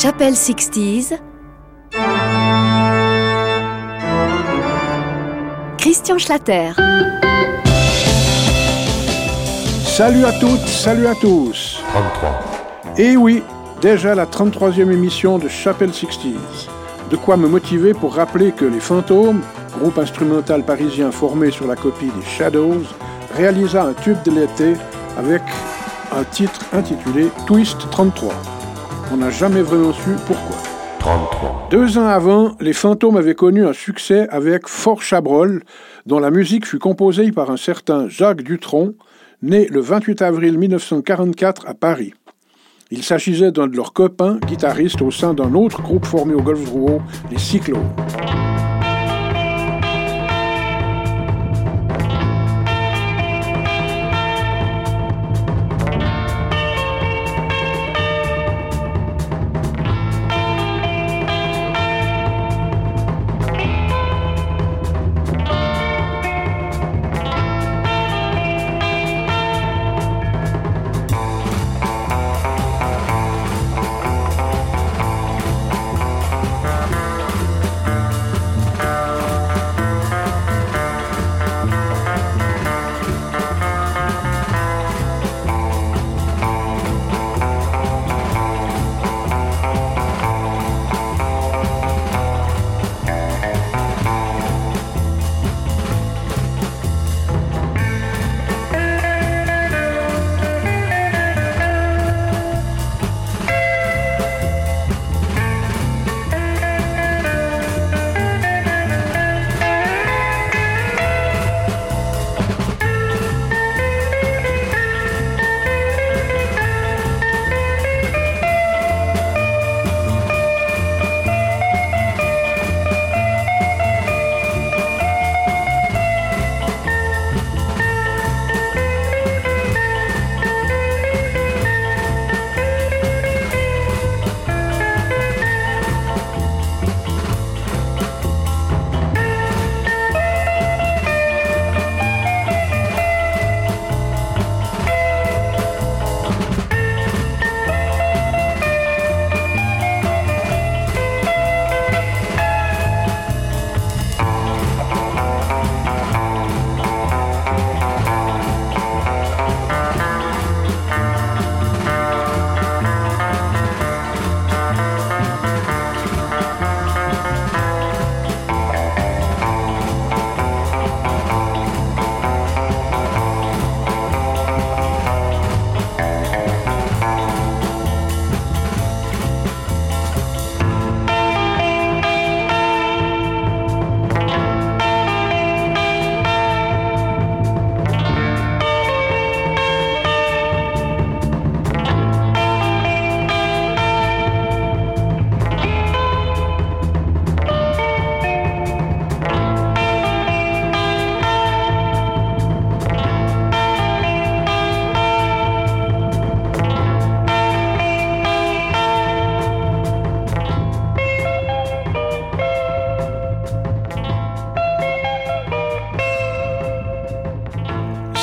Chapelle 60s. Christian Schlatter. Salut à toutes, salut à tous. 33. Et oui, déjà la 33e émission de Chapelle 60s. De quoi me motiver pour rappeler que les Fantômes, groupe instrumental parisien formé sur la copie des Shadows, réalisa un tube de l'été avec un titre intitulé Twist 33. On n'a jamais vraiment su pourquoi. 33. Deux ans avant, les Fantômes avaient connu un succès avec Fort Chabrol, dont la musique fut composée par un certain Jacques Dutronc, né le 28 avril 1944 à Paris. Il s'agissait d'un de leurs copains, guitaristes au sein d'un autre groupe formé au Golfe Drouot, les Cyclones.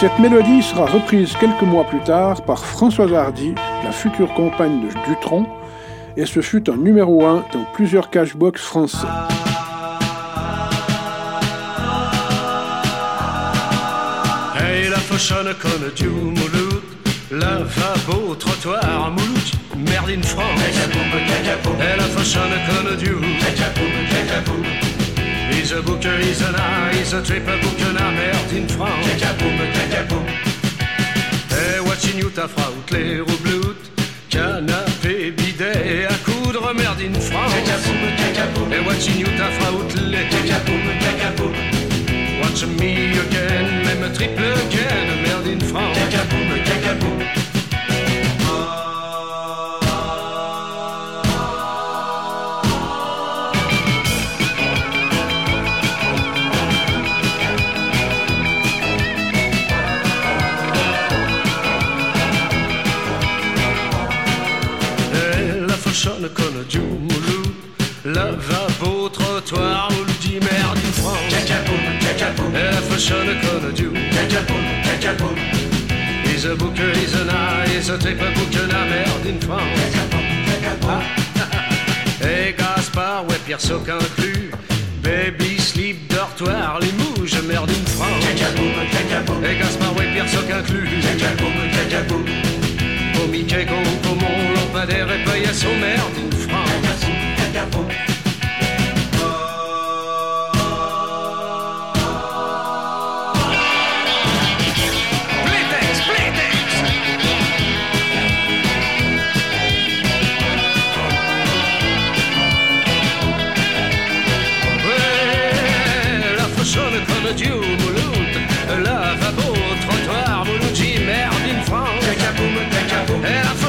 Cette mélodie sera reprise quelques mois plus tard par Françoise Hardy, la future compagne de Dutronc, et ce fut un numéro 1 dans plusieurs cashbox français. Hey, la fauchonne conne du Mouloud, lavabo, trottoir, Mouloud, merde in France. Hey, la fauchonne conne du He's a booker, he's an eye, he's a booker, na merde in France. Hey, watching you ta fraut, les roublout, canapé, bidet, à coudre, merde in France. Hey, watching you ta fraut, les Watch me again, même triple again, merde in France. Et Et He's a booker, he's an eye, he's a triple booker, na merde in France. Ah. Pierce inclus. Baby sleep, dortoir, les mouches, merde in France. Et Gaspard, ouais, Pierce inclus. Au Mickey, Comont, lampadaire et paillasse, au merde in France.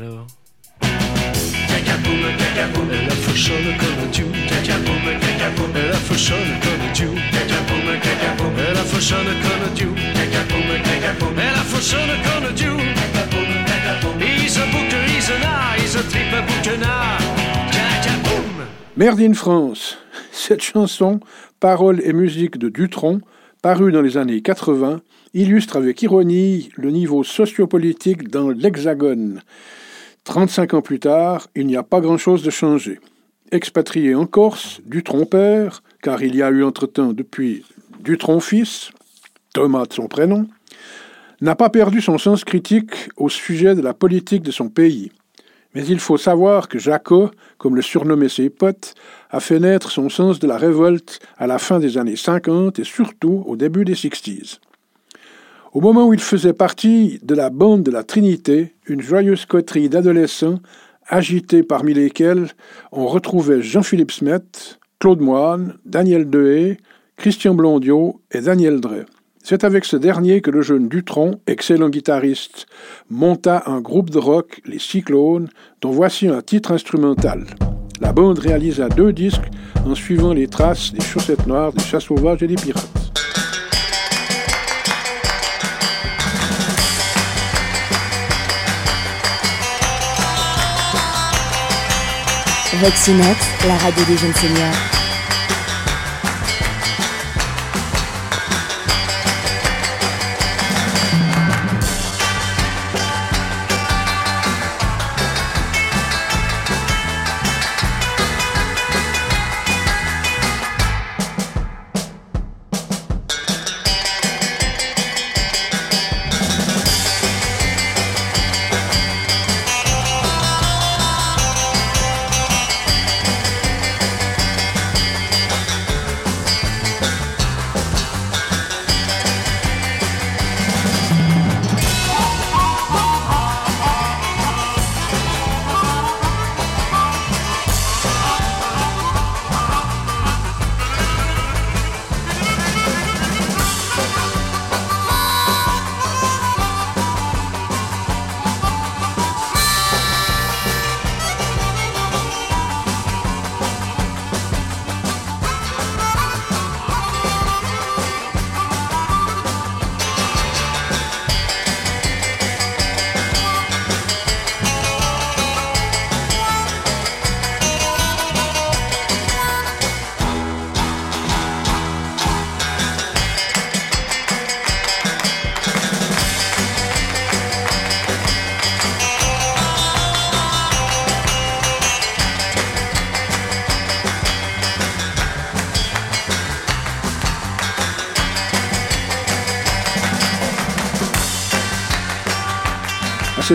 Alors Elle a fauchonne comme Dieu Elle a fauchonne comme Dieu Elle a fauchonne comme Dieu Elle a fauchonne comme Dieu He's a booker, he's a nice, he's a triple booker now Boom Merde in France. Cette chanson, paroles et musique de Dutronc, parue dans les années 80, illustre avec ironie le niveau sociopolitique dans l'Hexagone. 35 ans plus tard, il n'y a pas grand-chose de changé. Expatrié en Corse, Dutronc père, car il y a eu entre-temps depuis Dutronc fils, Thomas de son prénom, n'a pas perdu son sens critique au sujet de la politique de son pays. Mais il faut savoir que Jaco, comme le surnommaient ses potes, a fait naître son sens de la révolte à la fin des années 50 et surtout au début des 60s. Au moment où il faisait partie de la bande de la Trinité, une joyeuse coterie d'adolescents agités parmi lesquels on retrouvait Jean-Philippe Smet, Claude Moine, Daniel Dehaye, Christian Blondiot et Daniel Drey. C'est avec ce dernier que le jeune Dutronc, excellent guitariste, monta un groupe de rock, les Cyclones, dont voici un titre instrumental. La bande réalisa deux disques en suivant les traces des chaussettes noires, des chats sauvages et des pirates. Voxinet, la radio des jeunes seniors.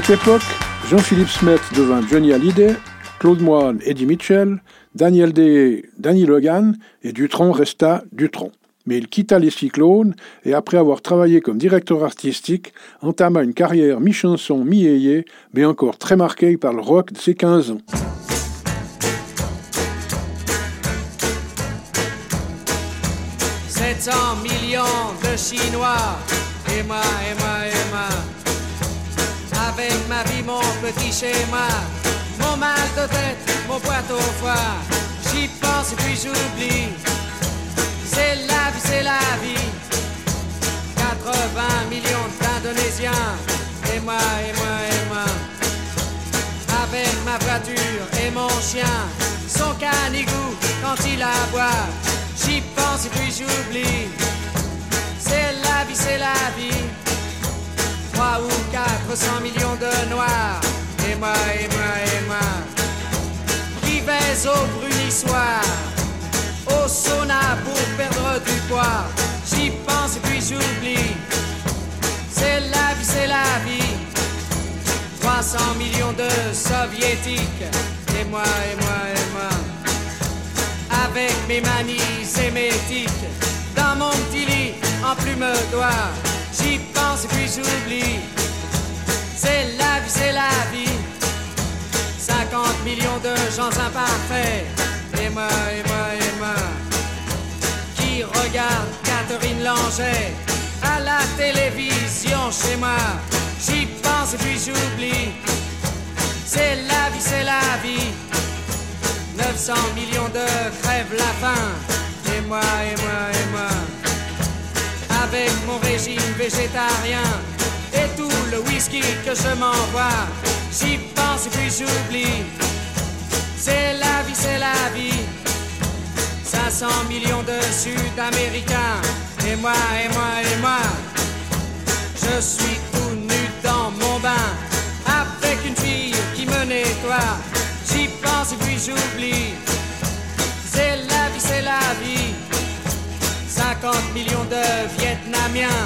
Cette époque, Jean-Philippe Smet devint Johnny Hallyday, Claude Moine Eddie Mitchell, Daniel Day Danny Logan et Dutronc resta Dutronc. Mais il quitta les Cyclones et après avoir travaillé comme directeur artistique, entama une carrière mi-chanson, mi-ayé, mais encore très marquée par le rock de ses 15 ans. « 700 millions de Chinois. Avec ma vie, mon petit schéma, mon mon mal de tête, mon boîte au foie. J'y pense et puis j'oublie. C'est la vie, c'est la vie. 80 millions d'Indonésiens. Et moi, et moi, et moi. Avec ma voiture et mon chien. Son canigou quand il aboie. J'y pense et puis j'oublie. C'est la vie, c'est la vie. 3 ou 400 millions de noirs. Et moi, et moi, et moi. Qui baise au brunissoir. Au sauna pour perdre du poids. J'y pense et puis j'oublie. C'est la vie, c'est la vie. 300 millions de soviétiques. Et moi, et moi, et moi. Avec mes manies tics. Dans mon petit lit, en plume d'oie. J'y pense et puis j'oublie. C'est la vie, c'est la vie. 50 millions de gens imparfaits. Et moi, et moi, et moi. Qui regarde Catherine Langer à la télévision chez moi. J'y pense et puis j'oublie. C'est la vie, c'est la vie. 900 millions de crèvent la faim. Et moi, et moi, et moi. Avec mon régime végétarien et tout le whisky que je m'envoie. J'y pense et puis j'oublie. C'est la vie, c'est la vie. 500 millions de Sud-Américains. Et moi, et moi, et moi. Je suis tout nu dans mon bain. Avec une fille qui me nettoie. J'y pense et puis j'oublie. 50 millions de Vietnamiens.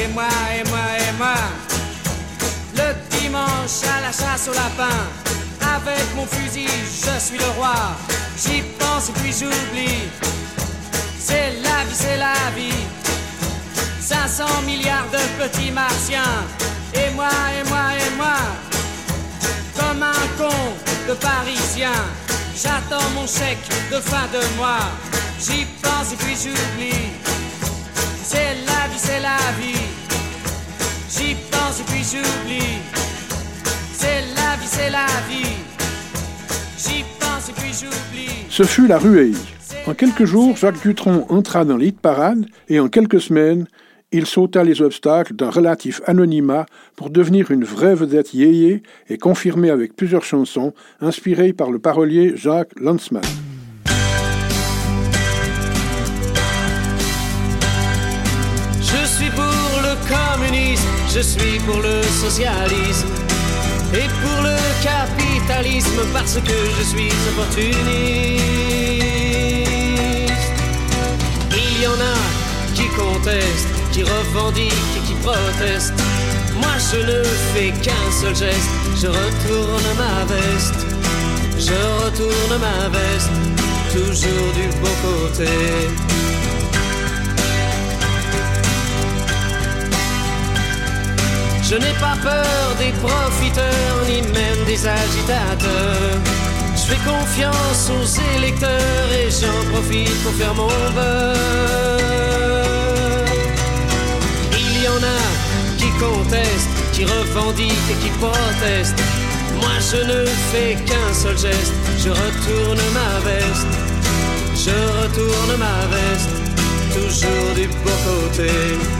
Et moi, et moi, et moi. Le dimanche à la chasse au lapin. Avec mon fusil, je suis le roi. J'y pense et puis j'oublie. C'est la vie, c'est la vie. 500 milliards de petits martiens. Et moi, et moi, et moi. Comme un con de parisien. J'attends mon chèque de fin de mois. J'y pense et puis j'oublie. C'est la vie, c'est la vie. J'y pense et puis j'oublie. C'est la vie, c'est la vie. J'y pense et puis j'oublie. Ce fut la ruée. En quelques jours, Jacques Dutronc entra dans l'hit parade et en quelques semaines, il sauta les obstacles d'un relatif anonymat pour devenir une vraie vedette yéyé et confirmé avec plusieurs chansons inspirées par le parolier Jacques Lanzmann. Je suis pour le socialisme et pour le capitalisme parce que je suis opportuniste. Il y en a qui contestent, qui revendiquent et qui protestent. Moi je ne fais qu'un seul geste, je retourne ma veste, je retourne ma veste, toujours du bon côté. Je n'ai pas peur des profiteurs, ni même des agitateurs. Je fais confiance aux électeurs et j'en profite pour faire mon beurre. Il y en a qui contestent, qui revendiquent et qui protestent. Moi je ne fais qu'un seul geste, je retourne ma veste. Je retourne ma veste, toujours du bon côté.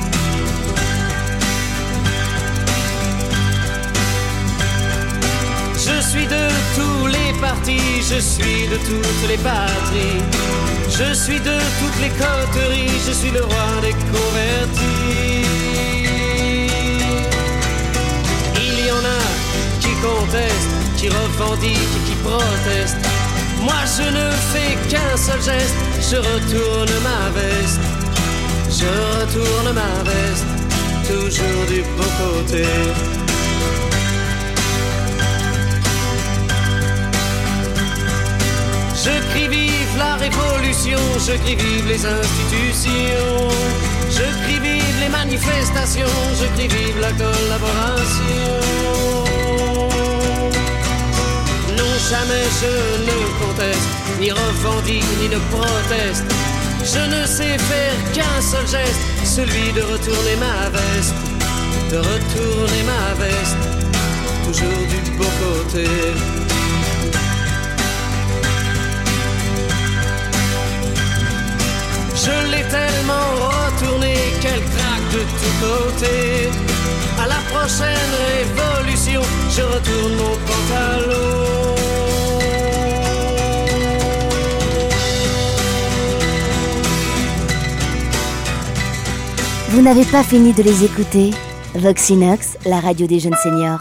Suis de tous les partis, je suis de toutes les patries. Je suis de toutes les coteries, je suis le roi des convertis. Il y en a qui contestent, qui revendiquent qui protestent. Moi je ne fais qu'un seul geste, je retourne ma veste. Je retourne ma veste, toujours du bon côté. Je crie vive la révolution, je crie vive les institutions, je crie vive les manifestations, je crie vive la collaboration. Non, jamais je ne conteste, ni revendique, ni ne proteste. Je ne sais faire qu'un seul geste, celui de retourner ma veste, de retourner ma veste, côtés. À la prochaine révolution, je retourne mon pantalon. Vous n'avez pas fini de les écouter Voxinox, la radio des jeunes seniors.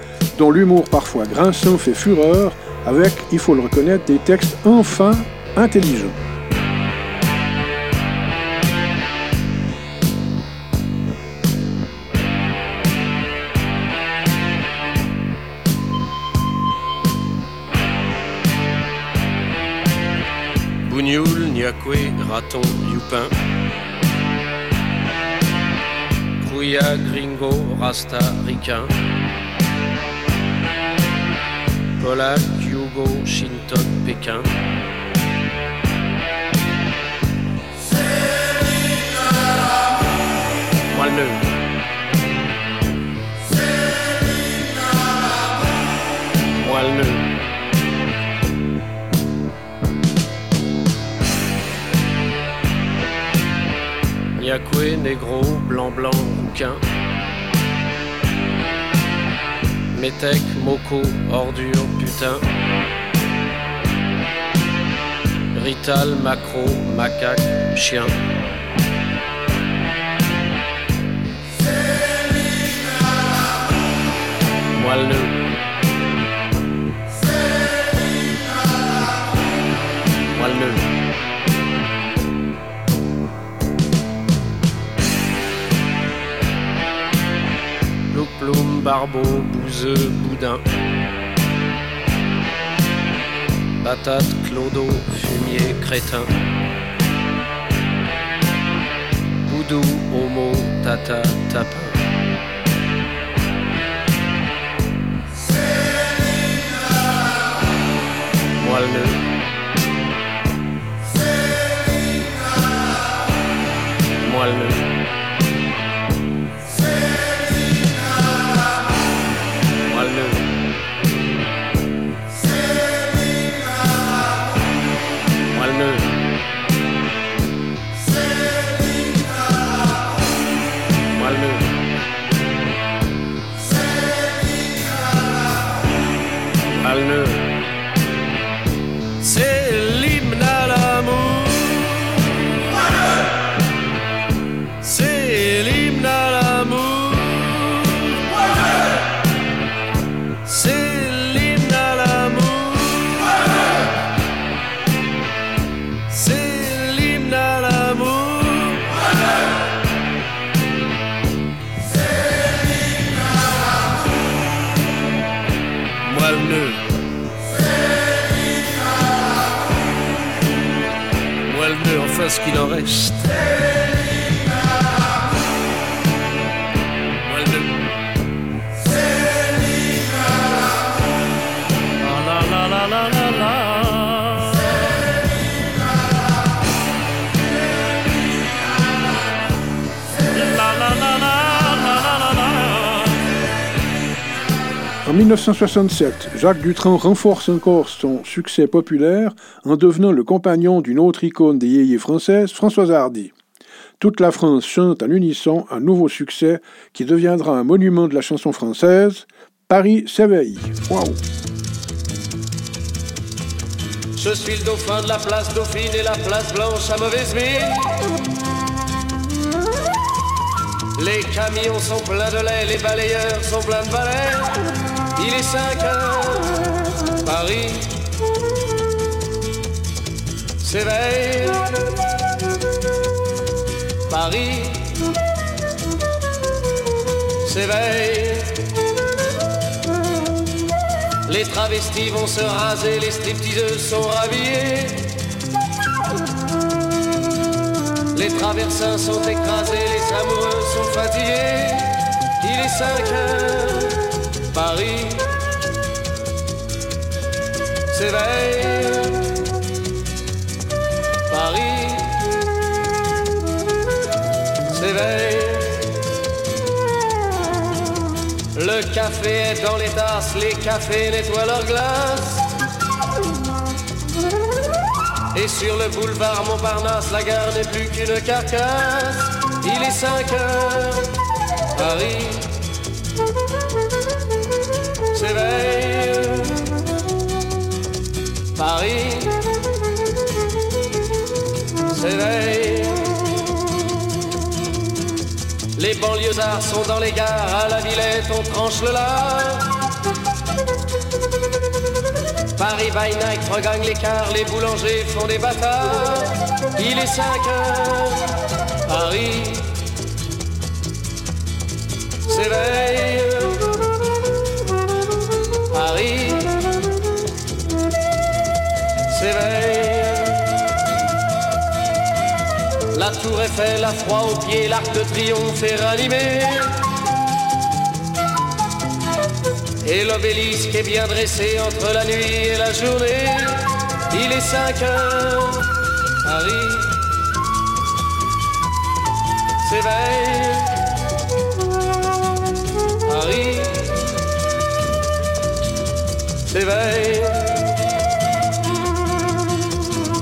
dont l'humour parfois grinçant fait fureur, avec, il faut le reconnaître, des textes enfin intelligents. Bougnoul, Niakwe, Raton, Youpin. Kouya, Gringo, Rasta, Ricain. Polak, Hugo, Shinton, Pékin. Moelleux. Moelleux. Niakwe, négro, blanc, blanc, rouquin. Métèque, moco, ordure, putain. Rital, macro, macaque, chien. Moelleux. Barbeau, bouseux, boudin. Patate, clodo, fumier, crétin. au mot tata. Moelleux. Moelleux. Ce qu'il en reste. En 1967, Jacques Dutronc renforce encore son succès populaire en devenant le compagnon d'une autre icône des yéyés françaises, Françoise Hardy. Toute la France chante en unisson un nouveau succès qui deviendra un monument de la chanson française, Paris s'éveille. Je suis le dauphin de la place Dauphine et la place Blanche à mauvaise. Les camions sont pleins de lait, les balayeurs sont pleins de balais. Il est 5 heures, Paris s'éveille. Paris s'éveille. Les travestis vont se raser, les stripteaseuses sont rhabillées. Les traversins sont écrasés, les amoureux sont fatigués. Il est 5 heures, Paris s'éveille. Paris s'éveille. Le café est dans les tasses, les cafés nettoient leurs glaces. Et sur le boulevard Montparnasse, la gare n'est plus qu'une carcasse. Il est 5 heures, Paris s'éveille. Paris s'éveille. Les banlieusards sont dans les gares, à la Villette on tranche le lard. Paris by night regagne l'écart, les boulangers font des bâtards. Il est 5 heures, Paris s'éveille. La tour Eiffel a froid aux pieds, l'arc de triomphe est ranimé. Et l'obélisque est bien dressé entre la nuit et la journée. Il est 5 heures, Paris s'éveille. Paris s'éveille.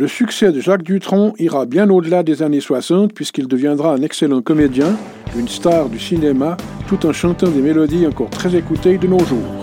Le succès de Jacques Dutronc ira bien au-delà des années 60 puisqu'il deviendra un excellent comédien, une star du cinéma, tout en chantant des mélodies encore très écoutées de nos jours.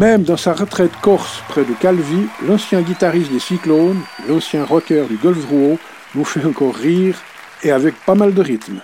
Même dans sa retraite corse près de Calvi, l'ancien guitariste des Cyclones, l'ancien rocker du Golf Rouault, nous fait encore rire et avec pas mal de rythme.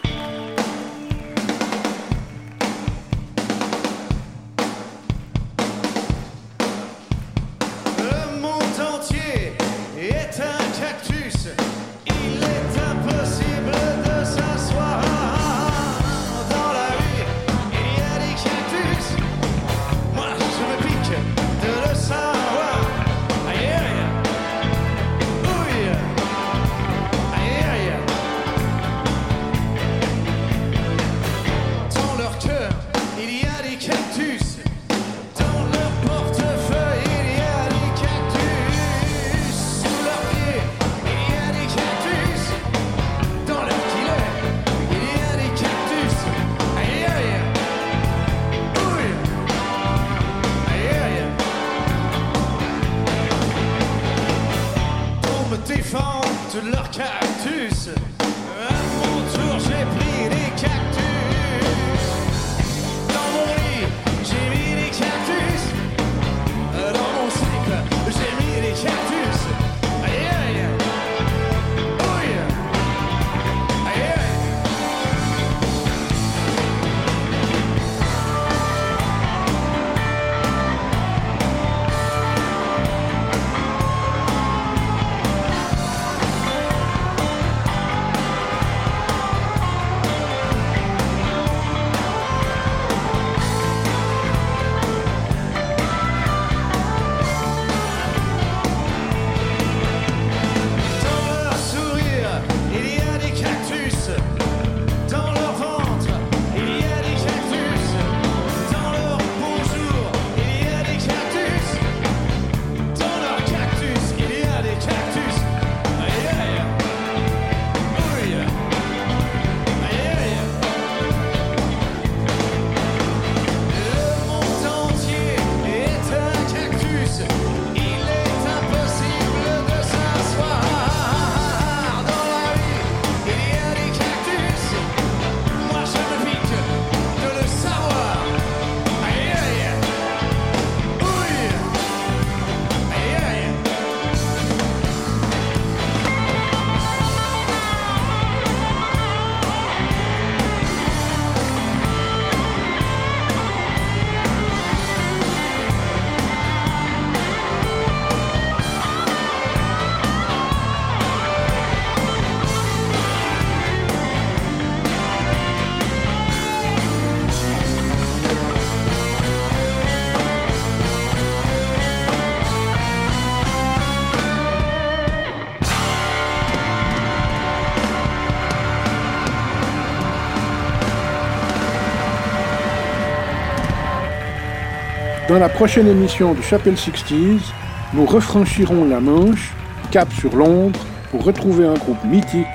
Dans la prochaine émission de Chapelle 60s, nous refranchirons la Manche, cap sur Londres, pour retrouver un groupe mythique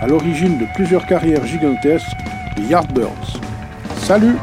à l'origine de plusieurs carrières gigantesques, les Yardbirds. Salut